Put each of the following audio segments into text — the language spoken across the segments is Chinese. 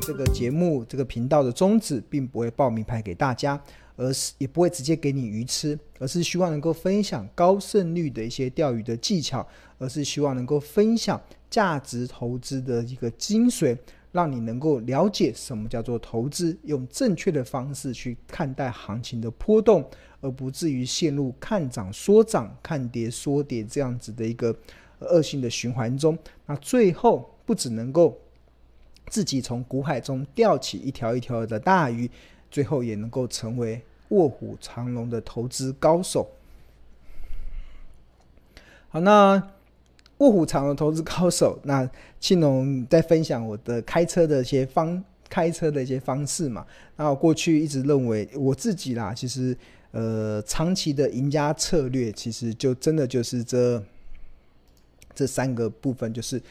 这个节目这个频道的宗旨，并不会报名牌给大家。而是也不会直接给你鱼吃，而是希望能够分享高胜率的一些钓鱼的技巧，而是希望能够分享价值投资的一个精髓，让你能够了解什么叫做投资，用正确的方式去看待行情的波动，而不至于陷入看涨说涨、看跌说跌这样子的一个恶性的循环中。那最后不只能够自己从股海中钓起一条一条的大鱼。最后也能够成为卧虎藏龙的投资高手。好，那卧虎藏龙投资高手，那庆龙在分享我的开车的一些方开车的一些方式嘛。那我过去一直认为我自己啦，其实呃长期的赢家策略，其实就真的就是这这三个部分，就是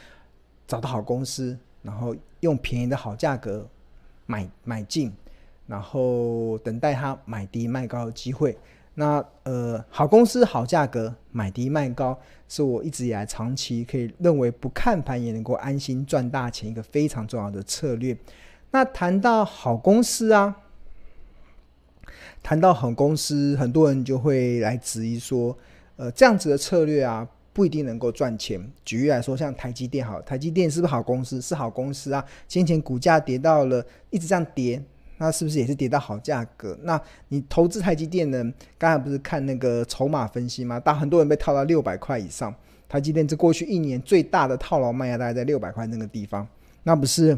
找到好公司，然后用便宜的好价格买买进。然后等待它买低卖高的机会。那呃，好公司好价格买低卖高，是我一直以来长期可以认为不看盘也能够安心赚大钱一个非常重要的策略。那谈到好公司啊，谈到好公司，很多人就会来质疑说，呃，这样子的策略啊，不一定能够赚钱。举例来说，像台积电好，台积电是不是好公司？是好公司啊。先前股价跌到了，一直这样跌。那是不是也是跌到好价格？那你投资台积电呢？刚才不是看那个筹码分析吗？大很多人被套到六百块以上。台积电这过去一年最大的套牢卖压大概在六百块那个地方。那不是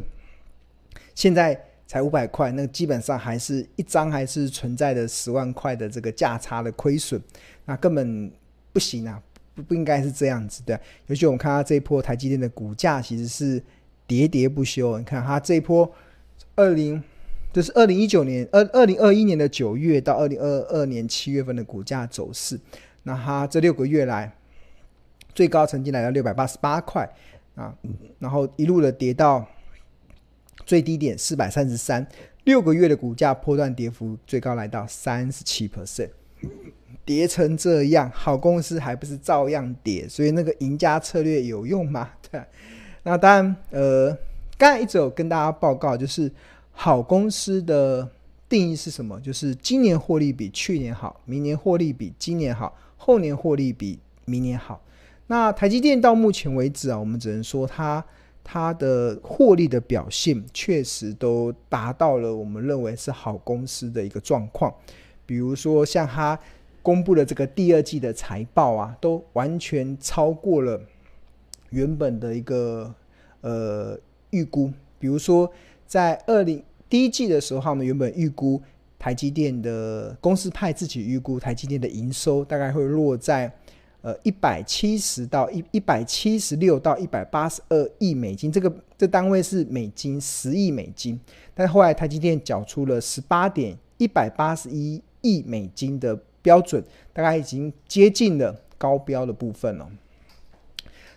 现在才五百块，那基本上还是一张还是存在的十万块的这个价差的亏损。那根本不行啊，不不应该是这样子的。尤其我们看它这一波台积电的股价其实是跌跌不休。你看它这一波二零。就是二零一九年二二零二一年的九月到二零二二年七月份的股价走势，那它这六个月来最高曾经来到六百八十八块啊，然后一路的跌到最低点四百三十三，六个月的股价波段跌幅最高来到三十七 percent，跌成这样，好公司还不是照样跌？所以那个赢家策略有用吗？对，那当然，呃，刚才一直有跟大家报告就是。好公司的定义是什么？就是今年获利比去年好，明年获利比今年好，后年获利比明年好。那台积电到目前为止啊，我们只能说它它的获利的表现确实都达到了我们认为是好公司的一个状况。比如说像它公布的这个第二季的财报啊，都完全超过了原本的一个呃预估。比如说。在二零第一季的时候，他们原本预估台积电的公司派自己预估台积电的营收大概会落在呃一百七十到一一百七十六到一百八十二亿美金，这个这单位是美金十亿美金，但后来台积电缴出了十八点一百八十一亿美金的标准，大概已经接近了高标的部分了。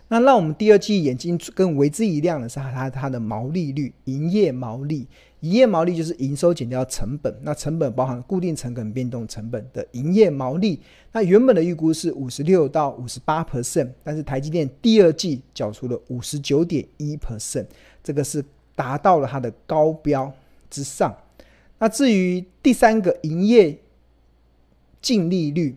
那让我们第二季眼睛更为之一亮的是它它它的毛利率，营业毛利，营业毛利就是营收减掉成本，那成本包含固定成本、变动成本的营业毛利。那原本的预估是五十六到五十八 percent，但是台积电第二季缴出了五十九点一 percent，这个是达到了它的高标之上。那至于第三个营业净利率，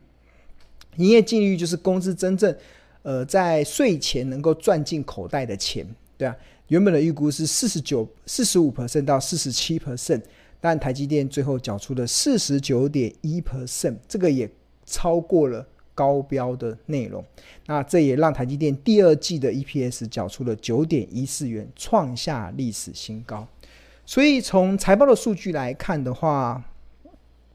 营业净利率就是公司真正。呃，在税前能够赚进口袋的钱，对啊，原本的预估是四十九、四十五 percent 到四十七 percent，但台积电最后缴出了四十九点一 percent，这个也超过了高标的内容。那这也让台积电第二季的 EPS 缴出了九点一四元，创下历史新高。所以从财报的数据来看的话，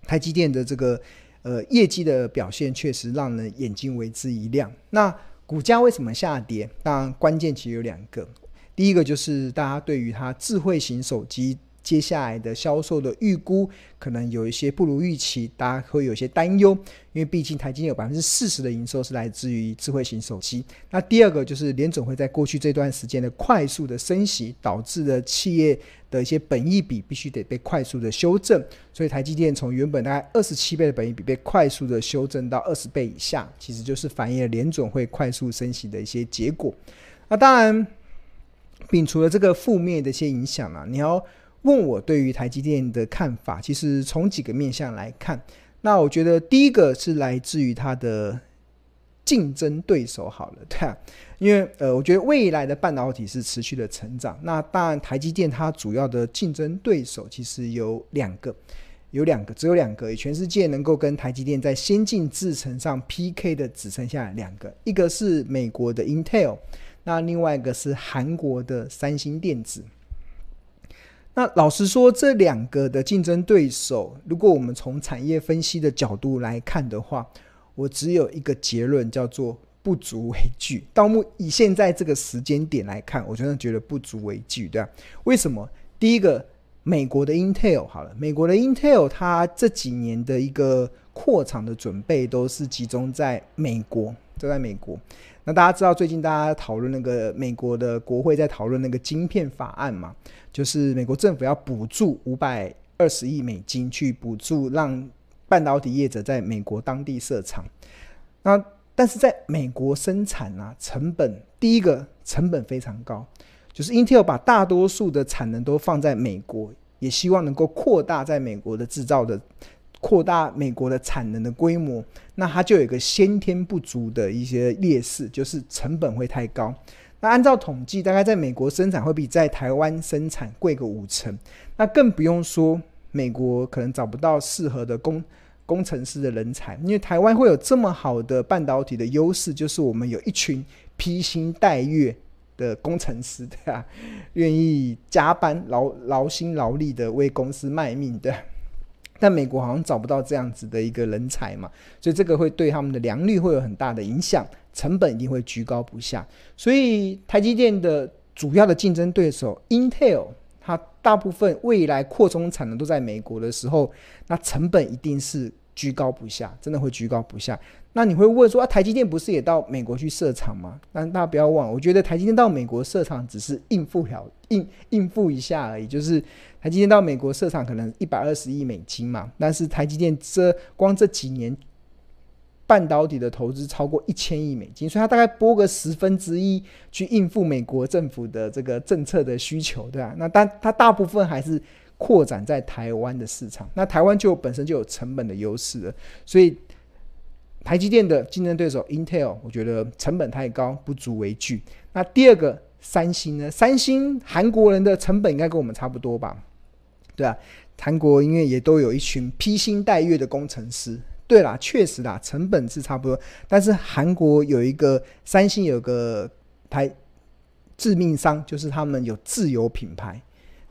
台积电的这个呃业绩的表现确实让人眼睛为之一亮。那股价为什么下跌？当然，关键其实有两个。第一个就是大家对于它智慧型手机接下来的销售的预估可能有一些不如预期，大家会有一些担忧，因为毕竟台积电有百分之四十的营收是来自于智慧型手机。那第二个就是联准会在过去这段时间的快速的升息，导致了企业的一些本益比必须得被快速的修正，所以台积电从原本大概二十七倍的本益比被快速的修正到二十倍以下，其实就是反映了联准会快速升息的一些结果。那当然，摒除了这个负面的一些影响啊，你要。问我对于台积电的看法，其实从几个面向来看，那我觉得第一个是来自于它的竞争对手。好了，对啊，因为呃，我觉得未来的半导体是持续的成长。那当然，台积电它主要的竞争对手其实有两个，有两个，只有两个。全世界能够跟台积电在先进制程上 PK 的只剩下两个，一个是美国的 Intel，那另外一个是韩国的三星电子。那老实说，这两个的竞争对手，如果我们从产业分析的角度来看的话，我只有一个结论，叫做不足为惧。到目以现在这个时间点来看，我真的觉得不足为惧，对吧？为什么？第一个，美国的 Intel 好了，美国的 Intel 它这几年的一个扩厂的准备都是集中在美国，都在美国。那大家知道，最近大家讨论那个美国的国会在讨论那个晶片法案嘛？就是美国政府要补助五百二十亿美金去补助让半导体业者在美国当地设厂。那但是在美国生产啊，成本第一个成本非常高，就是 Intel 把大多数的产能都放在美国，也希望能够扩大在美国的制造的。扩大美国的产能的规模，那它就有一个先天不足的一些劣势，就是成本会太高。那按照统计，大概在美国生产会比在台湾生产贵个五成。那更不用说美国可能找不到适合的工工程师的人才，因为台湾会有这么好的半导体的优势，就是我们有一群披星戴月的工程师，对吧？愿意加班劳劳心劳力的为公司卖命的。但美国好像找不到这样子的一个人才嘛，所以这个会对他们的良率会有很大的影响，成本一定会居高不下。所以台积电的主要的竞争对手 Intel，它大部分未来扩充产能都在美国的时候，那成本一定是居高不下，真的会居高不下。那你会问说啊，台积电不是也到美国去设厂吗？但大家不要忘，我觉得台积电到美国设厂只是应付了应应付一下而已，就是。台积电到美国设厂可能一百二十亿美金嘛，但是台积电这光这几年半导体的投资超过一千亿美金，所以它大概拨个十分之一去应付美国政府的这个政策的需求，对吧？那但它大部分还是扩展在台湾的市场，那台湾就本身就有成本的优势了，所以台积电的竞争对手 Intel，我觉得成本太高，不足为惧。那第二个三星呢？三星韩国人的成本应该跟我们差不多吧？对啊，韩国因为也都有一群披星戴月的工程师。对啦，确实啦，成本是差不多。但是韩国有一个三星有个台致命伤，就是他们有自有品牌。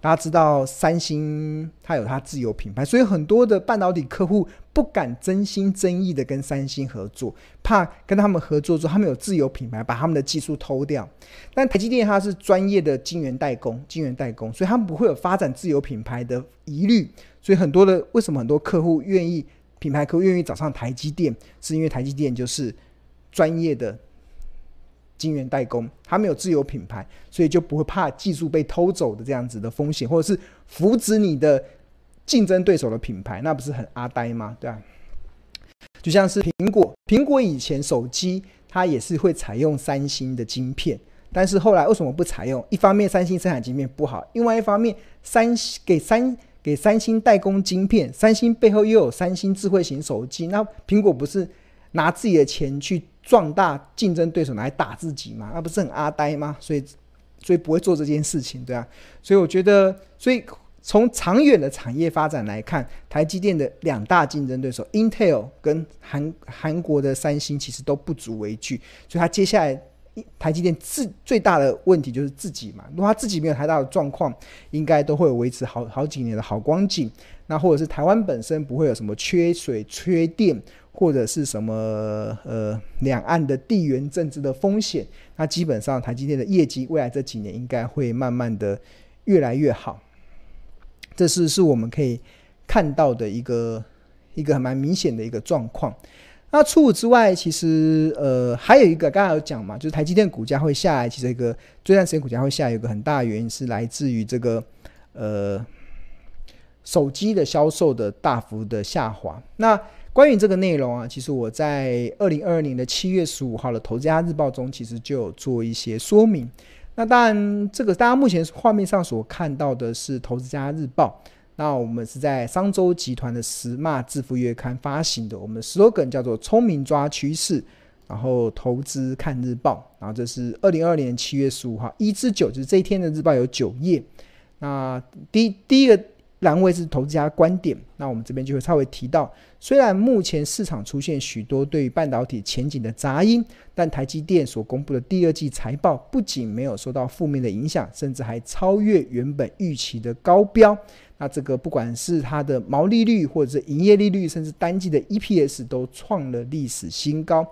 大家知道三星它有它自有品牌，所以很多的半导体客户不敢真心真意的跟三星合作，怕跟他们合作之后他们有自有品牌，把他们的技术偷掉。但台积电它是专业的晶圆代工，晶圆代工，所以他们不会有发展自有品牌的疑虑。所以很多的为什么很多客户愿意品牌客户愿意找上台积电，是因为台积电就是专业的。晶圆代工，他没有自有品牌，所以就不会怕技术被偷走的这样子的风险，或者是扶植你的竞争对手的品牌，那不是很阿呆吗？对啊，就像是苹果，苹果以前手机它也是会采用三星的晶片，但是后来为什么不采用？一方面三星生产晶片不好，另外一方面三给三给三星代工晶片，三星背后又有三星智慧型手机，那苹果不是拿自己的钱去？壮大竞争对手来打自己嘛？那不是很阿呆吗？所以，所以不会做这件事情，对啊。所以我觉得，所以从长远的产业发展来看，台积电的两大竞争对手 Intel 跟韩韩国的三星其实都不足为惧。所以，他接下来台积电自最大的问题就是自己嘛。如果他自己没有太大的状况，应该都会维持好好几年的好光景。那或者是台湾本身不会有什么缺水、缺电。或者是什么呃，两岸的地缘政治的风险，那基本上台积电的业绩未来这几年应该会慢慢的越来越好。这是是我们可以看到的一个一个蛮明显的一个状况。那除此之外，其实呃还有一个刚才有讲嘛，就是台积电股价会下来，其实一个这段时间股价会下来，有个很大的原因是来自于这个呃手机的销售的大幅的下滑。那关于这个内容啊，其实我在二零二二年的七月十五号的《投资家日报》中，其实就有做一些说明。那当然，这个大家目前画面上所看到的是《投资家日报》。那我们是在商周集团的《时骂致富月刊》发行的，我们的 slogan 叫做“聪明抓趋势”，然后投资看日报。然后这是二零二二年七月十五号一至九，就是这一天的日报有九页。那第第一个蓝位是投资家观点，那我们这边就会稍微提到，虽然目前市场出现许多对于半导体前景的杂音，但台积电所公布的第二季财报不仅没有受到负面的影响，甚至还超越原本预期的高标。那这个不管是它的毛利率，或者是营业利率，甚至单季的 EPS 都创了历史新高。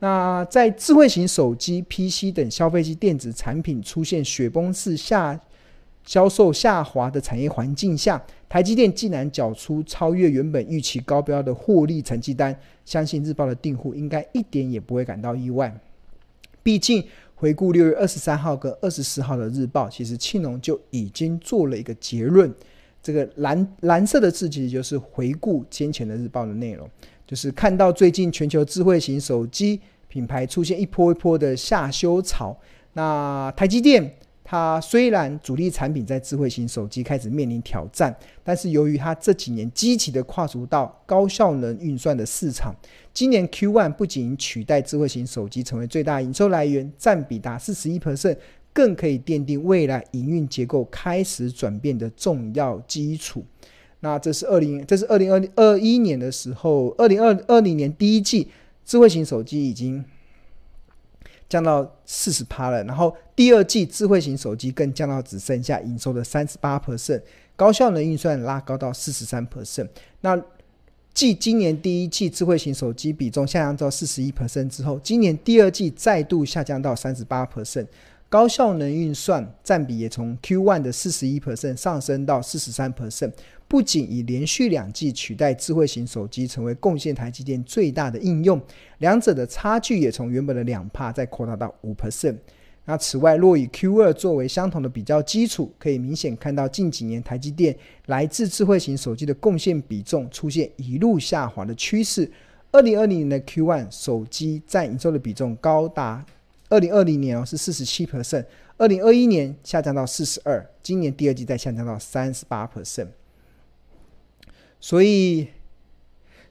那在智慧型手机、PC 等消费级电子产品出现雪崩式下销售下滑的产业环境下，台积电竟然缴出超越原本预期高标的获利成绩单，相信日报的订户应该一点也不会感到意外。毕竟回顾六月二十三号跟二十四号的日报，其实庆农就已经做了一个结论。这个蓝蓝色的字其实就是回顾先前的日报的内容，就是看到最近全球智慧型手机品牌出现一波一波的下修潮。那台积电它虽然主力产品在智慧型手机开始面临挑战，但是由于它这几年积极的跨足到高效能运算的市场，今年 Q1 不仅取代智慧型手机成为最大营收来源，占比达四十一 percent。更可以奠定未来营运结构开始转变的重要基础。那这是二零，这是二零二二一年的时候，二零二二零年第一季，智慧型手机已经降到四十趴了。然后第二季，智慧型手机更降到只剩下营收的三十八 percent，高效能运算拉高到四十三 percent。那继今年第一季智慧型手机比重下降到四十一 percent 之后，今年第二季再度下降到三十八 percent。高效能运算占比也从 Q1 的四十一 percent 上升到四十三 percent，不仅已连续两季取代智慧型手机成为贡献台积电最大的应用，两者的差距也从原本的两帕再扩大到五 percent。那此外，若以 Q2 作为相同的比较基础，可以明显看到近几年台积电来自智慧型手机的贡献比重出现一路下滑的趋势。二零二零年的 Q1 手机占营收的比重高达。二零二零年哦是四十七 percent，二零二一年下降到四十二，今年第二季再下降到三十八 percent。所以，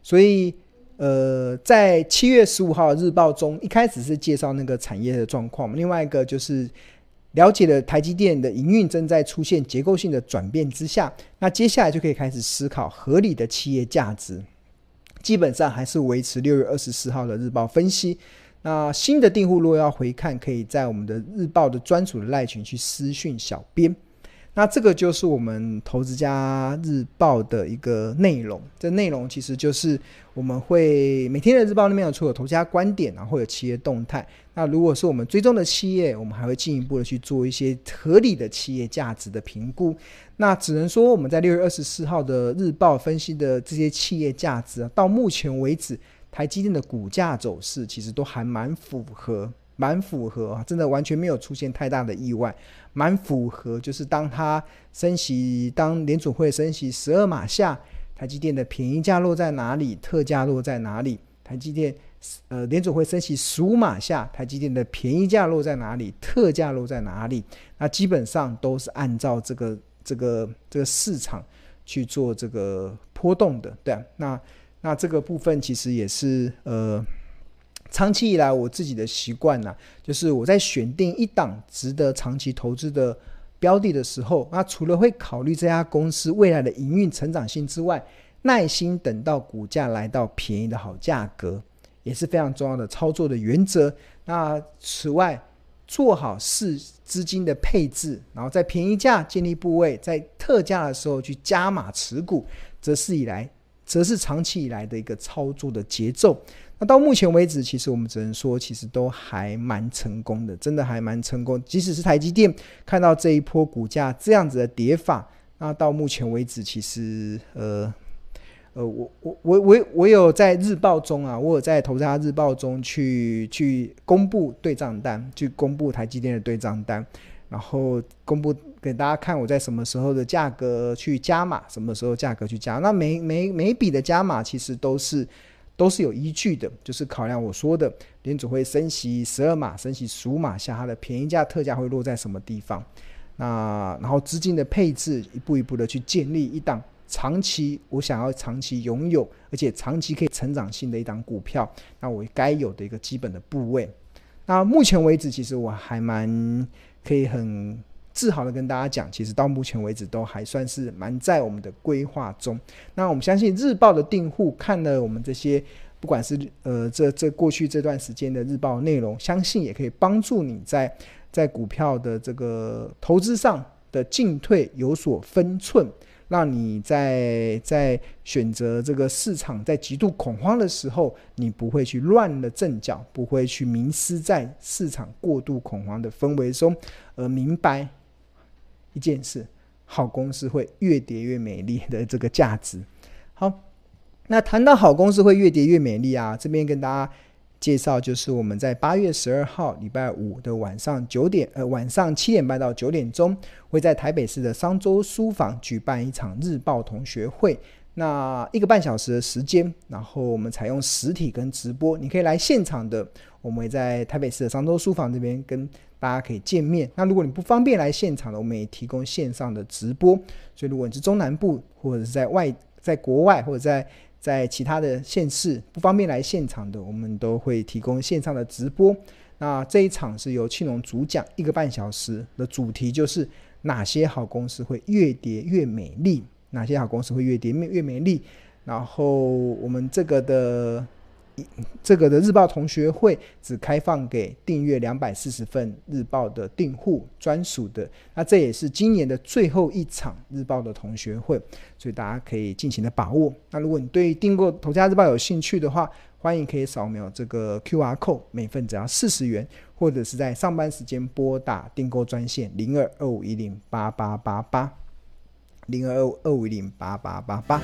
所以呃，在七月十五号的日报中，一开始是介绍那个产业的状况，另外一个就是了解了台积电的营运正在出现结构性的转变之下，那接下来就可以开始思考合理的企业价值。基本上还是维持六月二十四号的日报分析。那新的订户如果要回看，可以在我们的日报的专属的赖群去私讯小编。那这个就是我们投资家日报的一个内容。这内容其实就是我们会每天的日报里面有除了投资家观点，然后会有企业动态。那如果是我们追踪的企业，我们还会进一步的去做一些合理的企业价值的评估。那只能说我们在六月二十四号的日报分析的这些企业价值啊，到目前为止。台积电的股价走势其实都还蛮符合，蛮符合啊，真的完全没有出现太大的意外，蛮符合。就是当它升息，当联准会升息十二码下，台积电的便宜价落在哪里，特价落在哪里？台积电呃联准会升息十五码下，台积电的便宜价落在哪里，特价落在哪里？那基本上都是按照这个这个这个市场去做这个波动的，对啊，那。那这个部分其实也是呃，长期以来我自己的习惯呐，就是我在选定一档值得长期投资的标的的时候，那除了会考虑这家公司未来的营运成长性之外，耐心等到股价来到便宜的好价格，也是非常重要的操作的原则。那此外，做好是资金的配置，然后在便宜价建立部位，在特价的时候去加码持股，则是以来。则是长期以来的一个操作的节奏。那到目前为止，其实我们只能说，其实都还蛮成功的，真的还蛮成功。即使是台积电看到这一波股价这样子的跌法，那到目前为止，其实呃呃，我我我我我有在日报中啊，我有在投资家日报中去去公布对账单，去公布台积电的对账单，然后公布给大家看我在什么时候的价格去加码，什么时候价格去加。那每每每笔的加码其实都是都是有依据的，就是考量我说的联准会升息十二码，升息十五码下，它的便宜价特价会落在什么地方。那然后资金的配置，一步一步的去建立一档长期我想要长期拥有，而且长期可以成长性的一档股票，那我该有的一个基本的部位。那目前为止，其实我还蛮可以很自豪的跟大家讲，其实到目前为止都还算是蛮在我们的规划中。那我们相信日报的订户看了我们这些，不管是呃这这过去这段时间的日报内容，相信也可以帮助你在。在股票的这个投资上的进退有所分寸，让你在在选择这个市场在极度恐慌的时候，你不会去乱了阵脚，不会去迷失在市场过度恐慌的氛围中，而明白一件事：好公司会越跌越美丽的这个价值。好，那谈到好公司会越跌越美丽啊，这边跟大家。介绍就是我们在八月十二号礼拜五的晚上九点，呃，晚上七点半到九点钟，会在台北市的商周书房举办一场日报同学会。那一个半小时的时间，然后我们采用实体跟直播，你可以来现场的，我们会在台北市的商周书房这边跟大家可以见面。那如果你不方便来现场的，我们也提供线上的直播。所以如果你是中南部或者是在外，在国外或者在在其他的县市不方便来现场的，我们都会提供线上的直播。那这一场是由庆隆主讲，一个半小时的主题就是哪些好公司会越跌越美丽？哪些好公司会越跌越美丽？然后我们这个的。这个的日报同学会只开放给订阅两百四十份日报的订户专属的，那这也是今年的最后一场日报的同学会，所以大家可以尽情的把握。那如果你对订购《头家日报》有兴趣的话，欢迎可以扫描这个 QR code，每份只要四十元，或者是在上班时间拨打订购专线零二二五一零八八八八零二二五一零八八八八。